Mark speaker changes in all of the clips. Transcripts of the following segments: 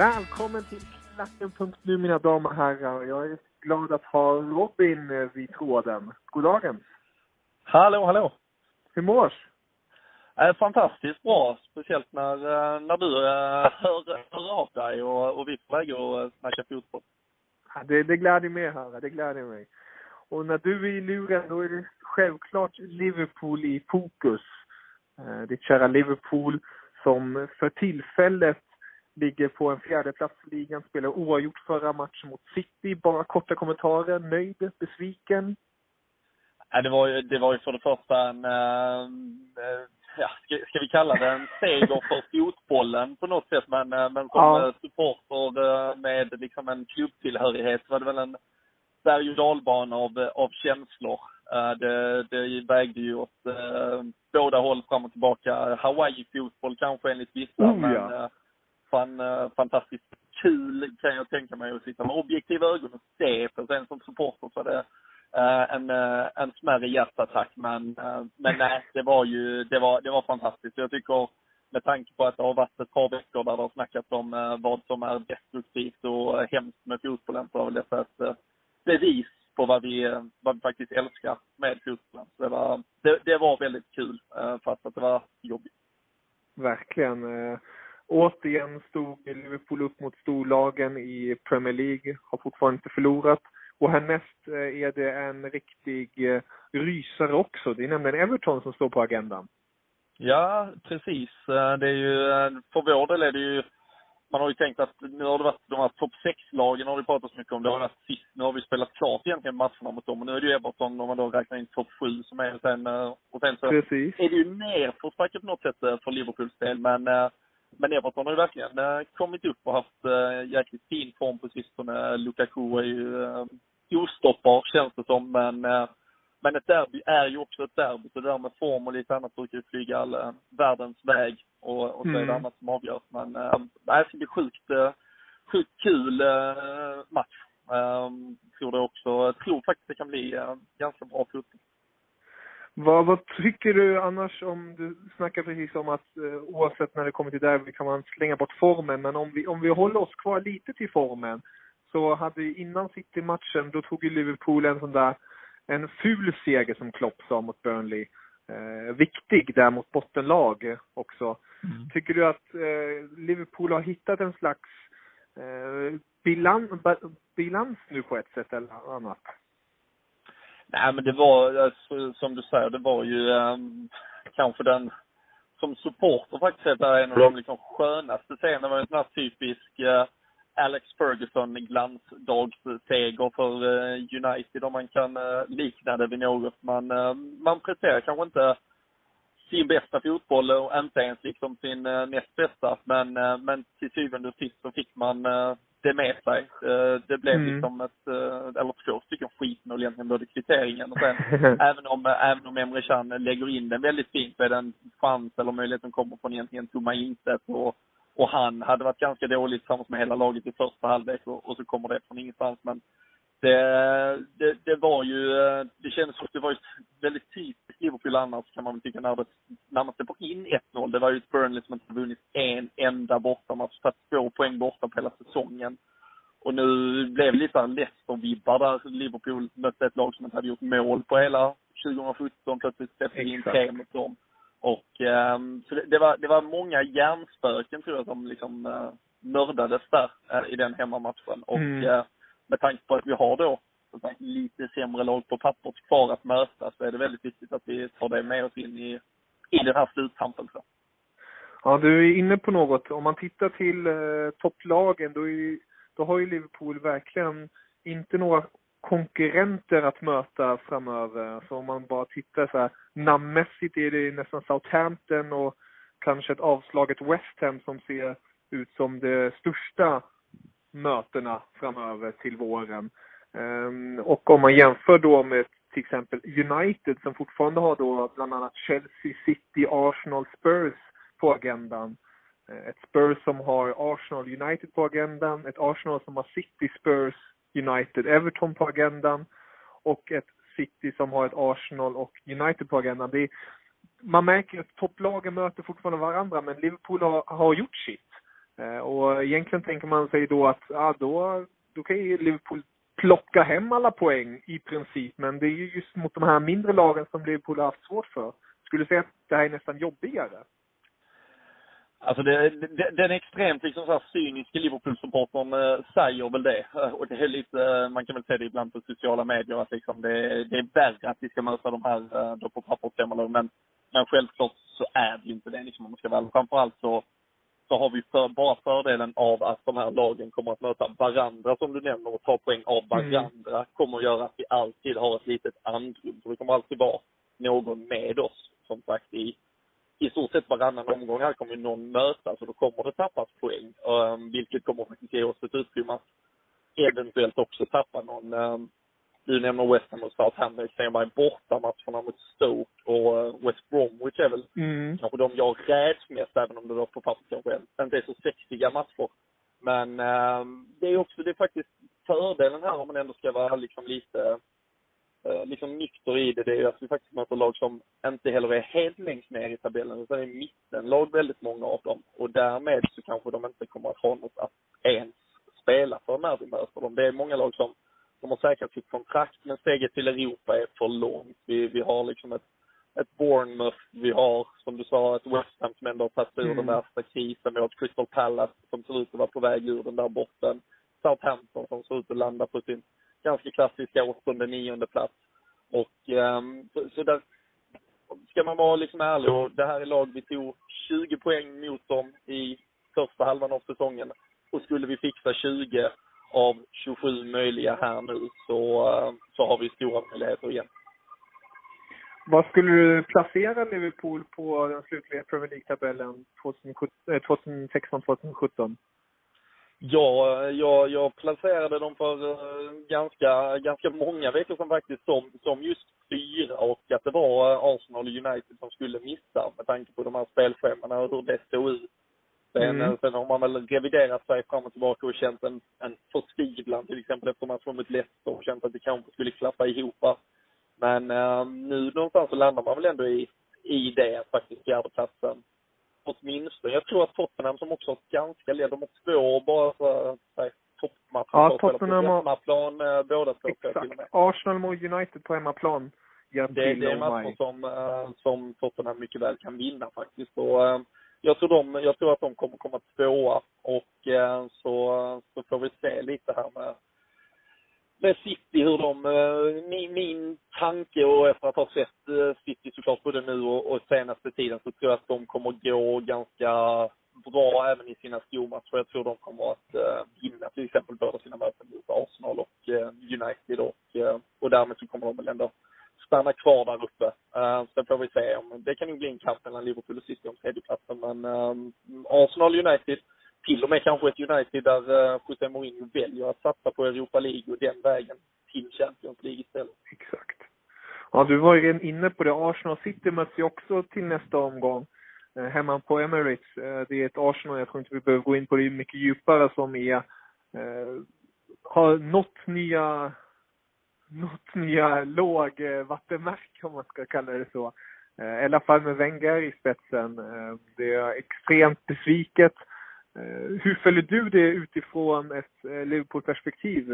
Speaker 1: Välkommen till Klacken.nu mina damer och herrar. Jag är glad att ha Robin vid tråden. God dagen.
Speaker 2: Hallå, hallå!
Speaker 1: Hur mås?
Speaker 2: Eh, fantastiskt bra, speciellt när, eh, när du eh, hör, hör av dig och, och vi får och eh, snacka fotboll.
Speaker 1: Ja, det, det gläder mig att höra, det gläder mig. Och när du är i luren då är det självklart Liverpool i fokus. Eh, ditt kära Liverpool som för tillfället ligger på en fjärde plats i ligan, spelar oavgjort förra matchen mot City. Bara korta kommentarer, nöjd, besviken?
Speaker 2: Ja, det, var ju, det var ju för det första en, eh, eh, ja, ska, ska vi kalla det en seger för fotbollen på något sätt. Men, eh, men som
Speaker 1: Ja.
Speaker 2: supporter med liksom en klubbtillhörighet var det väl en berg och dalbana av, av känslor. Det, det vägde ju åt eh, båda håll fram och tillbaka. Hawaii-fotboll kanske enligt vissa,
Speaker 1: Oh,
Speaker 2: men
Speaker 1: ja
Speaker 2: fan, eh, fantastiskt kul kan jag tänka mig att sitta med objektiva ögon och se För Sen som supporter så är det eh, en, eh, en smärre hjärtattack. Men, men nej, det var ju det var, det var fantastiskt. Jag tycker med tanke på att det har varit ett par veckor där det har snackats om vad som är destruktivt och hemskt med fotbollen så har väl detta ett bevis på vad vi, vad vi faktiskt älskar med fotbollen. Så det var, det, det var väldigt kul, fast att det var jobbigt.
Speaker 1: Verkligen. Återigen stod Liverpool upp mot storlagen i Premier League, har fortfarande inte förlorat. Och härnäst eh, är det en riktig eh, rysare också. Det är nämligen Everton som står på agendan.
Speaker 2: Ja, precis. Eh, Det är ju, för vår del är det ju, man har ju tänkt att nu har det varit de här topp 6-lagen har det pratats mycket om. Det har varit sist, nu har vi spelat klart egentligen matcherna mot dem. Och nu är det ju Everton om man då räknar in topp 7 som är sen, och sen så
Speaker 1: Precis.
Speaker 2: är det ju nerförsbacke på något sätt för Liverpools del. Men, men Everton har ju verkligen kommit upp och haft eh, jäkligt fin form på sistone. Lukaku är ju eh, ostoppbar känns det som. Men, eh, men ett derby är ju också ett derby. Så det där med form och lite annat brukar ju flyga all världens väg. Och, och så är det
Speaker 1: Mm.
Speaker 2: annat som avgörs. Men det ska bli sjukt, sjukt kul match. Eh, tror det också. Jag tror faktiskt det kan bli ganska bra fotboll.
Speaker 1: Vad, vad tycker du annars om, du snackar precis om att eh, oavsett när det kommer till derby kan man slänga bort formen, men om vi, om vi håller oss kvar lite till formen så hade vi innan City-matchen, då tog ju Liverpool en sån där, en ful seger som Klopp sa mot Burnley. Eh, viktig där mot bottenlag också. Tycker du att eh, Liverpool har hittat en slags eh, bilan, ba, bilans nu på ett sätt eller annat?
Speaker 2: Nej men det var, alltså, som du säger, det var ju um, kanske den, som supporter faktiskt, det är en av de liksom skönaste scenerna. Det var en sån här typisk uh, Alex Ferguson glansdagsseger för uh, United om man kan uh, likna det vid något. Man, uh, man presterar kanske inte sin bästa fotboll och inte ens liksom sin uh, näst bästa. Men, men till syvende och sist så fick man det med sig. Uh, det blev
Speaker 1: Mm.
Speaker 2: liksom ett, uh, eller två stycken skitmål egentligen, både kvitteringen och sen även om, även om Emre Can lägger in den väldigt fint så är det en chans eller möjlighet som kommer från egentligen tomma intet och, och han hade varit ganska dålig tillsammans med hela laget i första halvlek och, och så kommer det från ingenstans. Men det, det, det var ju, det kändes som att det var ett väldigt typiskt Liverpool annars kan man tycka när, det, när man släpper in 1-0. Det var ju ett Burnley som inte vunnit en enda bortamatch, tagit två poäng borta på hela säsongen. Och nu blev det lite Leicester-vibbar där Liverpool mötte ett lag som inte hade gjort mål på hela 2017. Plötsligt släppte in tre mot dem. Och um, så det, det, var, det var många hjärnspöken tror jag som liksom uh, mördades där uh, i den hemmamatchen. Och mm. uh, med tanke på att vi har då lite sämre lag på pappret kvar att möta så är det väldigt viktigt att vi tar det med oss in i, i den här sluttampen.
Speaker 1: Ja, du är inne på något. Om man tittar till eh, topplagen då, är, då har ju Liverpool verkligen inte några konkurrenter att möta framöver. Så om man bara tittar så här namnmässigt är det nästan Southampton och kanske ett avslaget West Ham som ser ut som det största mötena framöver till våren. Ehm, och om man jämför då med till exempel United som fortfarande har då bland annat Chelsea, City, Arsenal, Spurs på agendan. Eh, ett Spurs som har Arsenal United på agendan, ett Arsenal som har City, Spurs, United, Everton på agendan och ett City som har ett Arsenal och United på agendan. Det är, man märker att topplagen möter fortfarande varandra men Liverpool har, har gjort sitt. Eh, och egentligen tänker man sig då att ja, då, då kan ju Liverpool plocka hem alla poäng i princip. Men det är ju just mot de här mindre lagen som Liverpool har haft svårt för. Skulle du säga att det här är nästan jobbigare.
Speaker 2: Alltså det, det, den extremt liksom så här cyniska Liverpool-supportern eh, säger väl det. Och det är lite, eh, man kan väl säga det ibland på sociala medier att liksom det, det är värre att vi ska möta de här eh, då på pappret men, men självklart så är det ju inte det liksom om man ska väl. Framförallt så så har vi för, bara fördelen av att de här lagen kommer att möta varandra som du nämner och ta poäng av mm. varandra mm. kommer att göra att vi alltid har ett litet andrum. Så det kommer alltid vara någon med oss, som sagt, i, i stort sett varannan omgång här kommer någon mötas och då kommer det tappas poäng. Um, vilket kommer faktiskt ge oss ett utrymme att eventuellt också tappa någon um, du nämner West Ham och Southampton. Bara bortamatcherna mot Stoke och eh, West Bromwich är väl mm. kanske de jag räds mest, även om det då på pappret kanske inte är så sexiga matcher. Men eh, det är också, det är faktiskt fördelen här om man ändå ska vara liksom lite eh, liksom nykter i det, det är ju att vi faktiskt möter lag som inte heller är helt längst ner i tabellen, utan är mittenlag väldigt många av dem. Och därmed så kanske de inte kommer att ha något att ens spela för när vi möter dem. Det är många lag som de har säkrat sitt kontrakt, men steget till Europa är för långt. Vi, vi har liksom ett, ett Bournemouth, vi har, som du sa, ett West Ham som ändå har tagit sig ur mm. den värsta krisen. Vi har ett Crystal Palace som ser ut att vara på väg ur den där botten. Southampton som ser ut att landa på sin ganska klassiska åttonde, nionde plats. Och um, så, så där ska man vara liksom ärlig och det här är lag vi tog 20 poäng mot dem i första halvan av säsongen. Och skulle vi fixa 20 av 27 möjliga här nu så, eh, så har vi stora möjligheter igen.
Speaker 1: Vad skulle du placera Liverpool på den slutliga Premier League-tabellen 2016-2017?
Speaker 2: Ja, jag, jag placerade dem för eh, ganska, ganska många veckor sedan faktiskt som, som just fyra och att det var eh, Arsenal och United som skulle missa med tanke på de här spelschemana och hur det såg ut. Sen, mm. sen har man väl reviderat sig fram och tillbaka och känt en, en förtvivlan till exempel efter matchen mot Leicester och känt att det kanske skulle klappa ihop. Men eh, nu någonstans så landar man väl ändå i, i det faktiskt fjärdeplatsen. Åtminstone. Jag tror att Tottenham som också har ganska led, de har två bara så, så, toppmatcher
Speaker 1: ja, Tottenham
Speaker 2: på hemmaplan
Speaker 1: har...
Speaker 2: båda två.
Speaker 1: Exakt. Arsenal mot United på hemmaplan.
Speaker 2: Det, det är matcher som, uh, som Tottenham mycket väl kan vinna faktiskt. Och, uh, jag tror, de, jag tror att de kommer komma tvåa och eh, så, så får vi se lite här med, med City hur de, eh, min, min tanke och efter att ha sett eh, City såklart både nu och, och senaste tiden så tror jag att de kommer gå ganska bra även i sina stormatcher. Jag tror de kommer att eh, vinna till exempel båda sina möten mot Arsenal och United och, och därmed så kommer de väl ändå stanna kvar där uppe. Uh, sen får vi se om, det kan nog bli en kamp mellan Liverpool och City om tredjeplatsen men um, Arsenal United, till och med kanske ett United där uh, José Mourinho väljer att satsa på Europa League och den vägen till Champions League istället.
Speaker 1: Exakt. Ja, du var ju inne på det. Arsenal City möts ju också till nästa omgång. eh, hemma på Emirates. Eh, det är ett Arsenal, jag tror inte vi behöver gå in på det mycket djupare, som är, eh, har nått nya, nått nya lågvattenmärken om man ska kalla det så. Eh, I alla fall med Wenger i spetsen. Eh, det är extremt besviket. Eh, hur följer du det utifrån ett Liverpool-perspektiv?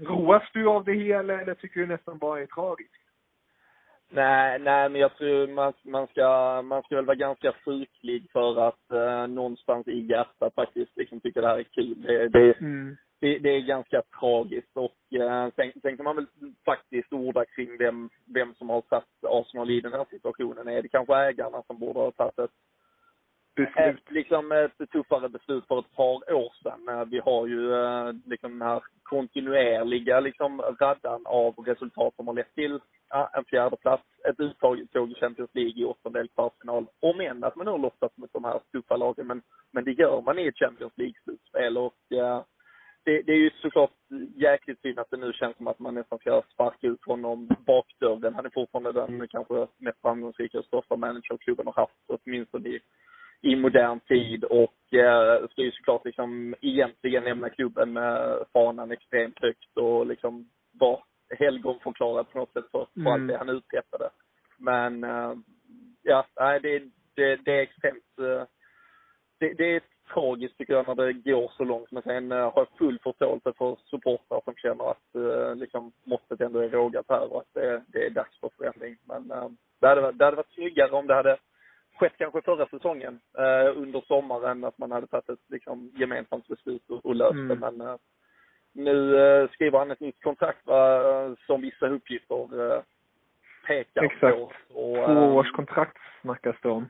Speaker 1: Roas du av det hela eller tycker du nästan bara är tragiskt?
Speaker 2: Nej, nej, men jag tror man, man, ska, man ska väl vara ganska sjuklig för att eh, någonstans i hjärtat faktiskt liksom tycka det här är kul. Det, det, mm det, det, är ganska tragiskt och eh, sen, sen, kan man väl faktiskt orda kring vem, vem som har satt Arsenal i den här situationen. Är det kanske ägarna som borde ha tagit ett, ett, liksom ett tuffare beslut för ett par år sedan? Eh, vi har ju eh, liksom den här kontinuerliga liksom raddan av resultat som har lett till ja, en fjärde plats, ett uttag i Champions League i åttondel kvartsfinal. Om än att man har lottat mot de här tuffa lagen, men, men det gör man i ett Champions League-slutspel och eh, det, det, är ju såklart jäkligt synd att det nu känns som att man nästan ska sparka ut honom bakdörren. Han är fortfarande den kanske mest framgångsrika och största manager klubben har haft, åtminstone i, i modern tid. Och eh, ska ju såklart liksom egentligen lämna klubben med fanan extremt högt och liksom vara helgonförklarad på något sätt för, för mm. allt det han uträttade. Men eh, ja, nej, det, det, det är extremt eh, det, det är tragiskt tycker jag när det går så långt. Men sen uh, har jag full förståelse för supportrar som känner att uh, liksom måttet ändå är rågat här och att det, det är dags för förändring. Men det, hade, det hade varit snyggare om det hade skett kanske förra säsongen under sommaren att man hade tagit ett liksom, gemensamt beslut och, och löst mm. det. Men nu skriver han ett nytt kontrakt va, som vissa uppgifter pekar
Speaker 1: Exakt.
Speaker 2: på.
Speaker 1: Exakt. Två års kontrakt snackas det om.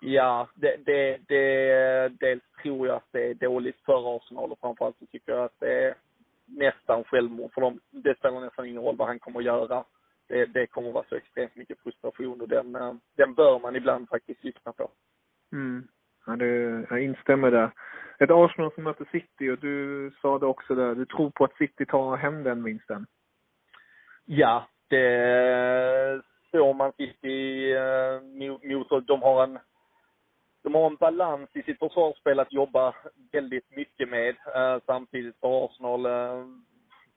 Speaker 2: Ja, det, det, det, dels tror jag att det är dåligt för Arsenal och framförallt så tycker jag att det är nästan självmord för dem. Det spelar nästan ingen roll vad han kommer att göra. Det, det kommer att vara så extremt mycket frustration och den, eh, den bör man ibland faktiskt lyssna på.
Speaker 1: Mm. Ja, det, jag instämmer där. Ett Arsenal som möter City och du sa det också där, du tror på att City tar hem den vinsten?
Speaker 2: Ja, det såg man City eh, mot, de har en de har en balans i sitt försvarsspel att jobba väldigt mycket med. Eh, samtidigt har Arsenal eh,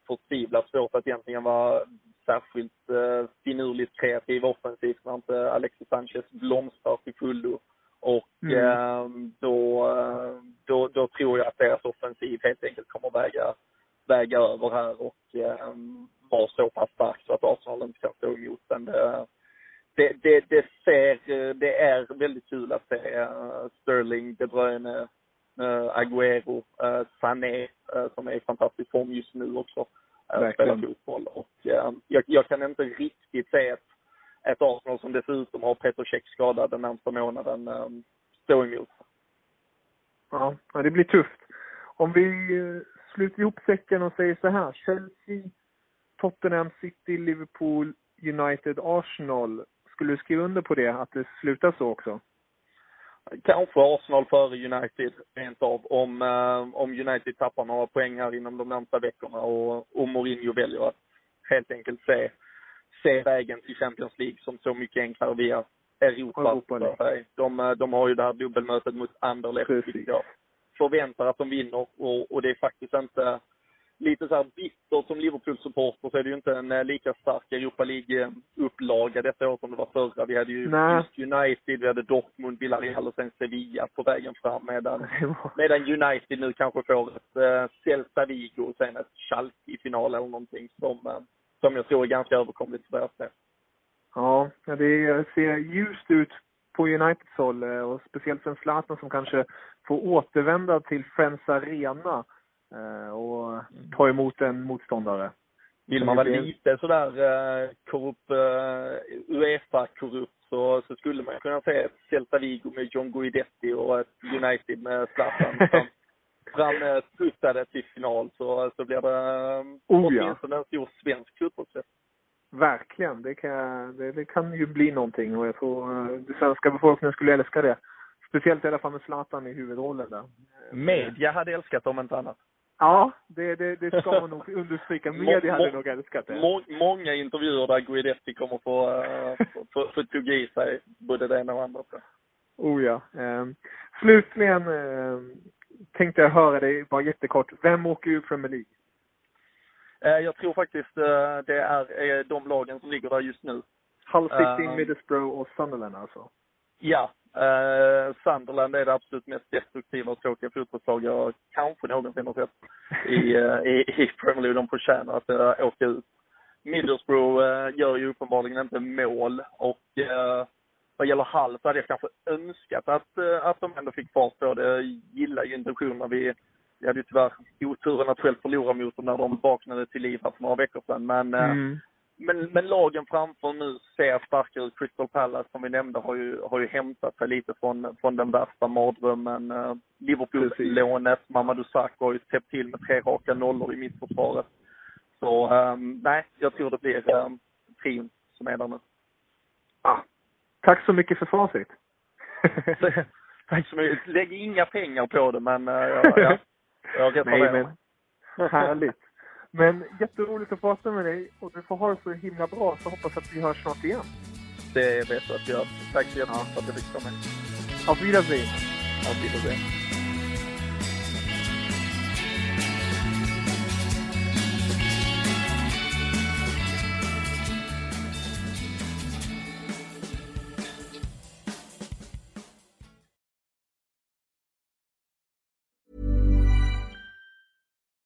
Speaker 2: förtvivlat svårt att egentligen vara särskilt eh, finurligt kreativ offensivt när inte Alexis Sanchez blomstrar till fullo. Och mm. eh, då, eh, då, då tror jag att deras offensiv helt enkelt kommer väga, väga över här och eh, vara så pass stark så att Arsenal inte kan stå emot den. Det, det, det, det, ser, det är väldigt uh, Sterling, De Bruyne, uh, Agüero, uh, Sané, som är i fantastisk form just nu också, spelar fotboll. Och jag, jag, kan inte riktigt se ett, ett Arsenal som dessutom har Peter Cech skadad den närmsta månaden stå emot.
Speaker 1: Ja, det blir tufft. Om vi sluter ihop säcken och säger så här. Chelsea, Tottenham, City, Liverpool, United, Arsenal. Skulle du skriva under på det, att det slutar så också?
Speaker 2: Kanske Arsenal före United rent av. Om, eh, om United tappar några poäng här inom de närmsta veckorna och, och Mourinho väljer att helt enkelt se, se vägen till Champions League som så mycket enklare via Europa. Europa de, de har ju det här dubbelmötet mot Anderlecht, jag förväntar att de vinner och, och det är faktiskt inte lite så här bitter som Liverpool-supporter så är det ju inte en eh, lika stark Europa League-upplaga detta år som det var förra. Vi hade ju just United, vi hade Dortmund, Villarreal och sen Sevilla på vägen fram medan, medan United nu kanske får ett äh, Celta Vigo och sen ett Schalke i final eller någonting som, äh, som jag tror är ganska överkomligt för del.
Speaker 1: Ja, det ser ljust ut på Uniteds håll och speciellt sen Zlatan som kanske får återvända till Friends Arena Eh, och ta emot en motståndare.
Speaker 2: Vill man vara lite sådär eh, korrupt, eh, Uefa-korrupt så, så skulle man kunna se ett Celta Vigo med John Guidetti och ett United med Zlatan fram, fram puttade till final så, så blir det oh, åtminstone ja. en stor svensk fotbollsfest.
Speaker 1: Verkligen. Det kan, det, det, kan ju bli någonting och jag tror den svenska befolkningen skulle älska det. Speciellt i alla fall med Zlatan i huvudrollen där.
Speaker 2: Media hade älskat om inte annat.
Speaker 1: Ja, det, det, det ska man nog understryka. Media hade nog älskat det.
Speaker 2: Må, många intervjuer där Guidetti kommer få, uh, få, få, få tugga i sig både det ena och andra.
Speaker 1: Oh ja. Eh, slutligen eh, tänkte jag höra dig bara jättekort. Vem åker ur Premier League?
Speaker 2: Eh, jag tror faktiskt eh, det är de lagen som ligger där just nu.
Speaker 1: Hull City, uh, Middlesbrough och Sunderland alltså?
Speaker 2: Ja. Eh, Sunderland är det absolut mest destruktiva och tråkiga fotbollslag jag kanske någonsin har sett i, uh, i, i Premier League. De förtjänar att uh, åka ut. Middlesbrough uh, gör ju uppenbarligen inte mål och uh, vad gäller Hall så hade jag kanske önskat att, uh, att de ändå fick fart på det. Jag gillar ju intentionerna. Vi, vi hade ju tyvärr oturen att själv förlora mot dem när de vaknade till liv här för några veckor sedan. Men mm men, men lagen framför nu ser starkare ut. Crystal Palace som vi nämnde har ju, har ju hämtat sig lite från, från den värsta mardrömmen. Uh, Liverpool-lånet, Mamadou Sakho har ju täppt till med tre raka nollor i mittförsvaret. Så um, nej, jag tror det blir um, trion som är där nu.
Speaker 1: Ah, tack så mycket för facit.
Speaker 2: tack så mycket. Lägg inga pengar på det men uh, ja, ja, jag reserverar
Speaker 1: mig. Härligt. Men jätteroligt att prata med dig och du får ha det så himla bra så hoppas att vi hörs snart igen.
Speaker 2: Det vet jag att jag Tack så jättemycket för att jag fick med.
Speaker 1: Auf Wiedersehen.
Speaker 2: Auf Wiedersehen.